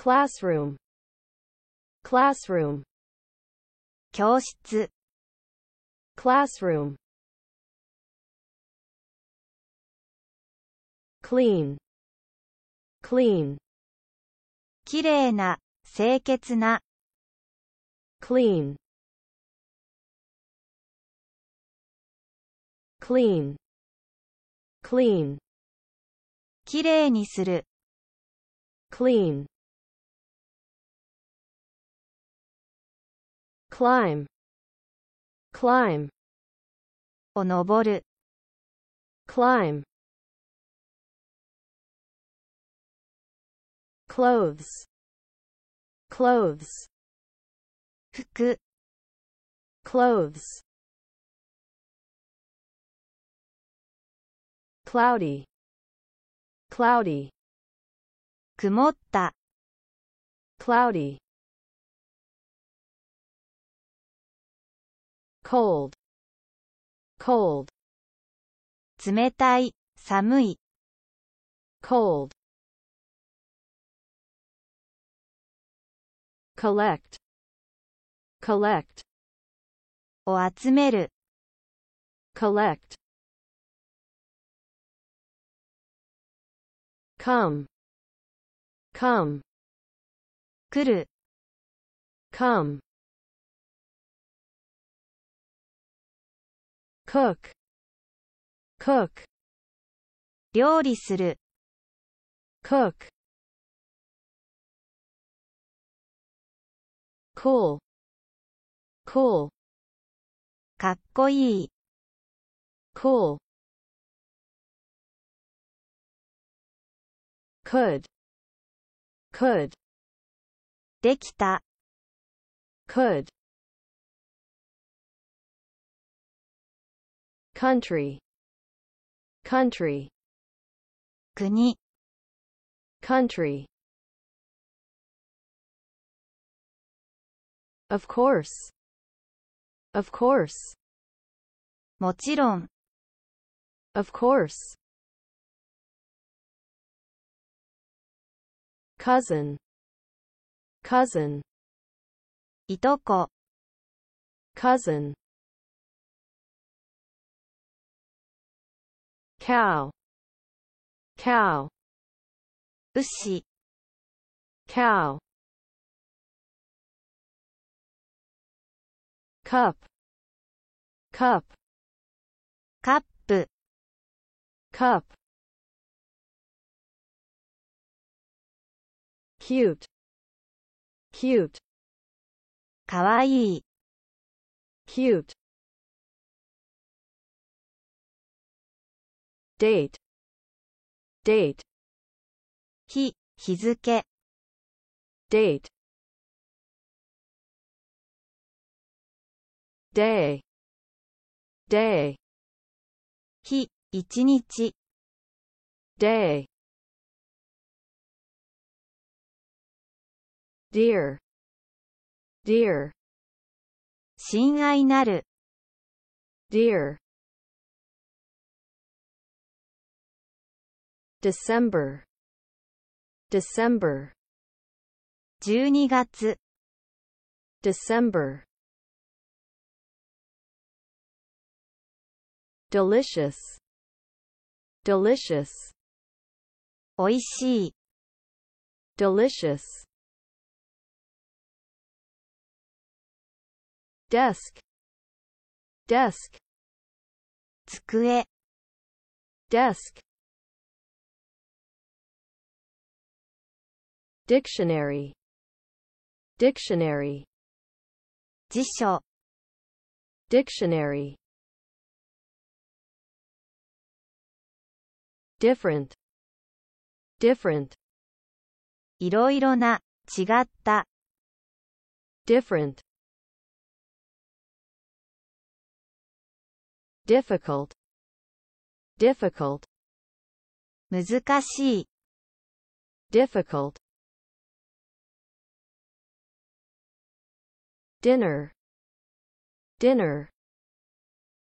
classroom classroom 教室、classroom clean clean きれいな、清潔な、clean clean clean きれいにする、clean climb climb を登る、 climb clothes clothes 服、 clothes cloudy cloudy 曇った、 cloudy Cold cold 冷たい、寒い、cold collect collect を集める、collect come come 来る、come cook cook 料理する、 cook cool cool かっこいい、 cool could could できた、 could country country 国、 country of course of course もちろん、 of course cousin cousin いとこ、 cousin cow cow 牛、 cow cup cup カップ、 cup cute cute かわいい、 cute Date date 日、日付、date day day 日、一日、day dear dear 親愛なる、dear December December 12月、 December delicious delicious おいしい、 delicious desk desk 机、 desk dictionary dictionary 辞書、 dictionary different different いろいろな、違った、 different difficult difficult 難しい、 difficult dinner dinner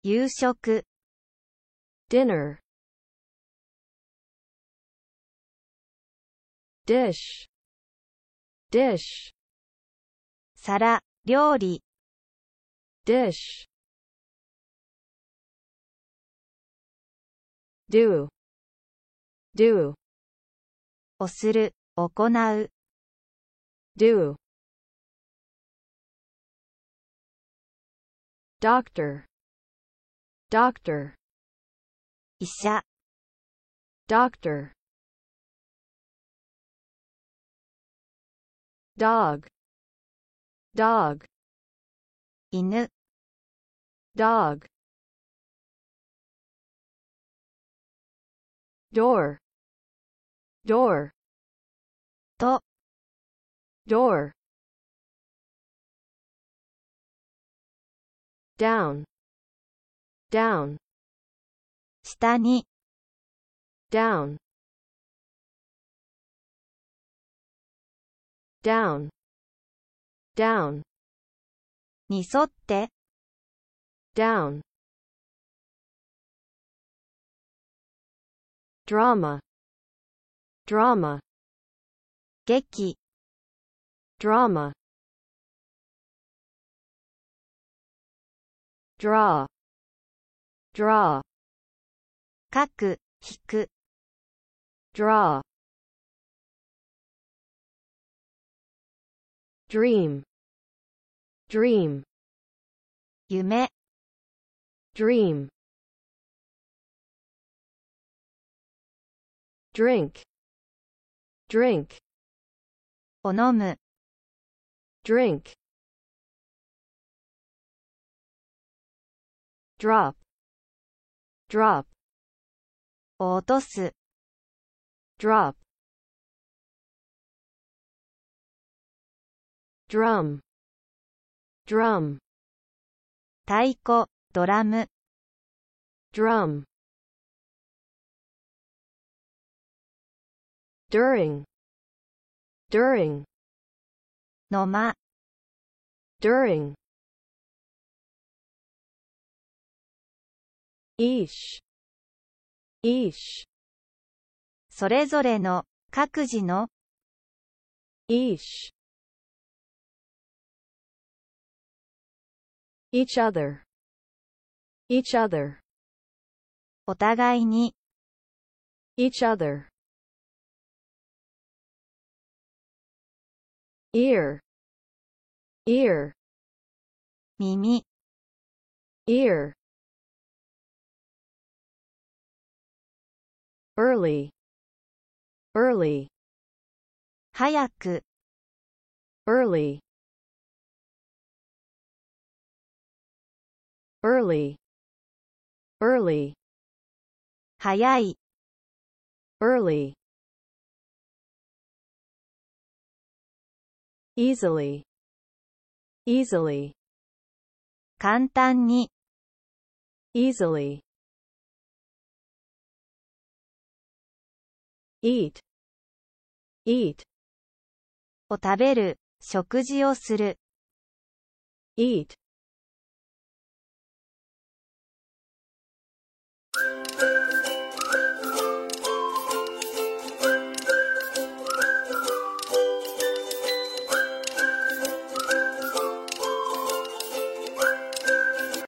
夕食、 dinner dish dish, 皿、料理、 dish. do, do, をする、行う、 do. doctor, doctor, 医者、 doctor. dog, dog, 犬、 dog. door, door, と、 door. down, down, 下に、 down, down, down, に沿って、 down. drama, drama, 劇、 drama. draw, draw, 書く、引く、 draw. dream, dream, 夢、 dream. drink, drink, を飲む、 drink. drop, drop, を落とす、 drop. drum, drum, 太鼓、ドラム、 drum. during, during, の間、 during. each, each, それぞれの、各自の、each. each other, each other, お互いに、each other. ear, ear, 耳、ear. early, early, 早く、 early, early, early, 早い、 early. easily, easily, 簡単に、 easily. eat, eat を食べる、食事をする。eat